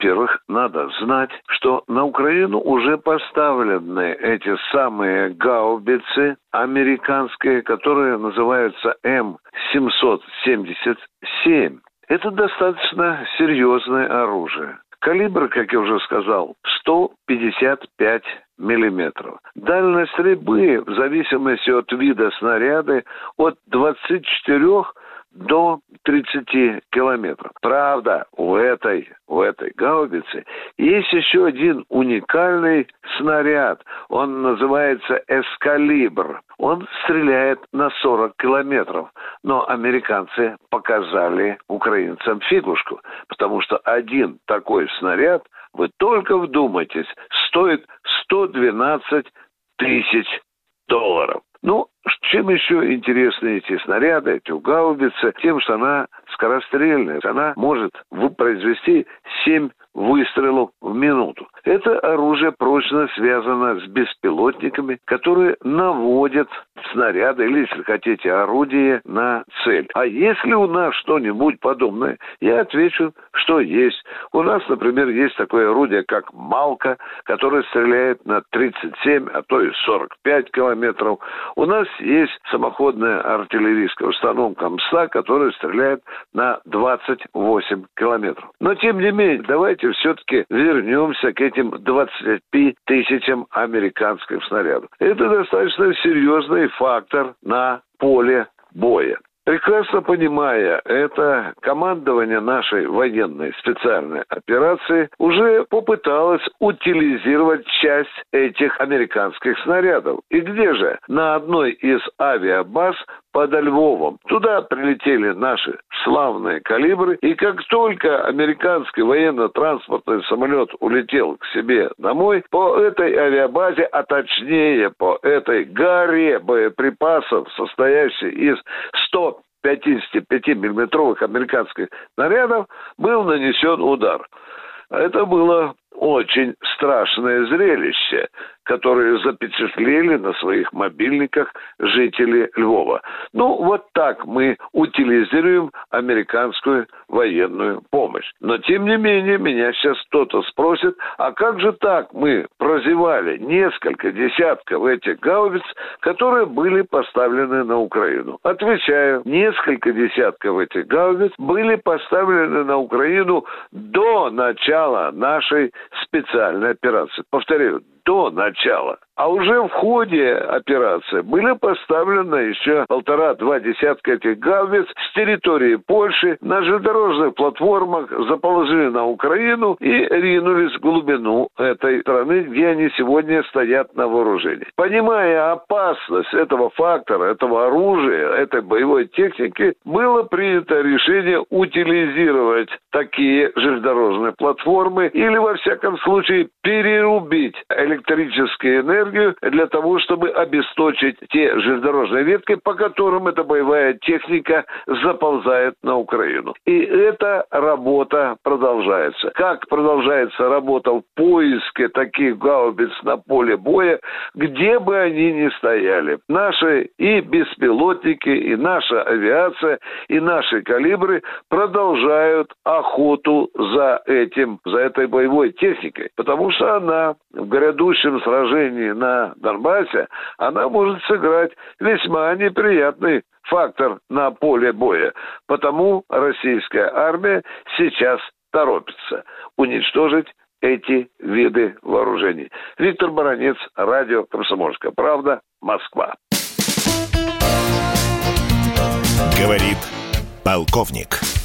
Во-первых, надо знать, что на Украину уже поставлены эти самые гаубицы американские, которые называются М777. Это достаточно серьезное оружие. Калибр, как я уже сказал, 155 миллиметров. Дальность стрельбы, в зависимости от вида снаряда, от 24 до 30 километров. Правда, у этой, у этой гаубицы есть еще один уникальный снаряд. Он называется «Эскалибр». Он стреляет на 40 километров. Но американцы показали украинцам фигушку, потому что один такой снаряд, вы только вдумайтесь, стоит 112 тысяч долларов. Ну, чем еще интересны эти снаряды, эти гаубицы? Тем, что она скорострельная. Она может произвести 7 выстрелов в минуту. Это оружие прочно связано с беспилотниками, которые наводят снаряды или, если хотите, орудие на цель. А если у нас что-нибудь подобное, я отвечу, что есть. У нас, например, есть такое орудие, как «Малка», которое стреляет на 37, а то и 45 километров. У нас есть самоходная артиллерийская установка МСА, которая стреляет на 28 километров. Но, тем не менее, давайте все-таки вернемся к этим 25 тысячам американских снарядов. Это достаточно серьезный фактор на поле боя. Прекрасно понимая это, командование нашей военной специальной операции уже попыталось утилизировать часть этих американских снарядов. И где же? На одной из авиабаз подо Львовом. Туда прилетели наши славные калибры, и как только американский военно-транспортный самолет улетел к себе домой, по этой авиабазе, а точнее по этой горе боеприпасов, состоящей из 100 55-миллиметровых американских снарядов был нанесен удар. Это было очень страшное зрелище, которое запечатлели на своих мобильниках жители Львова. Ну, вот так мы утилизируем американскую военную помощь. Но, тем не менее, меня сейчас кто-то спросит, а как же так мы прозевали несколько десятков этих гаубиц, которые были поставлены на Украину? Отвечаю, несколько десятков этих гаубиц были поставлены на Украину до начала нашей специальной операции. Повторяю, до начала. Coachella. А уже в ходе операции были поставлены еще полтора-два десятка этих гаубиц с территории Польши на железнодорожных платформах, заположили на Украину и ринулись в глубину этой страны, где они сегодня стоят на вооружении. Понимая опасность этого фактора, этого оружия, этой боевой техники, было принято решение утилизировать такие железнодорожные платформы или, во всяком случае, перерубить электрическую энергию для того, чтобы обесточить те железнодорожные ветки, по которым эта боевая техника заползает на Украину. И эта работа продолжается. Как продолжается работа в поиске таких гаубиц на поле боя, где бы они ни стояли. Наши и беспилотники, и наша авиация, и наши калибры продолжают охоту за этим, за этой боевой техникой, потому что она в грядущем сражении на Донбассе, она может сыграть весьма неприятный фактор на поле боя. Потому российская армия сейчас торопится уничтожить эти виды вооружений. Виктор Баранец, радио «Комсомольская правда», Москва. Говорит полковник.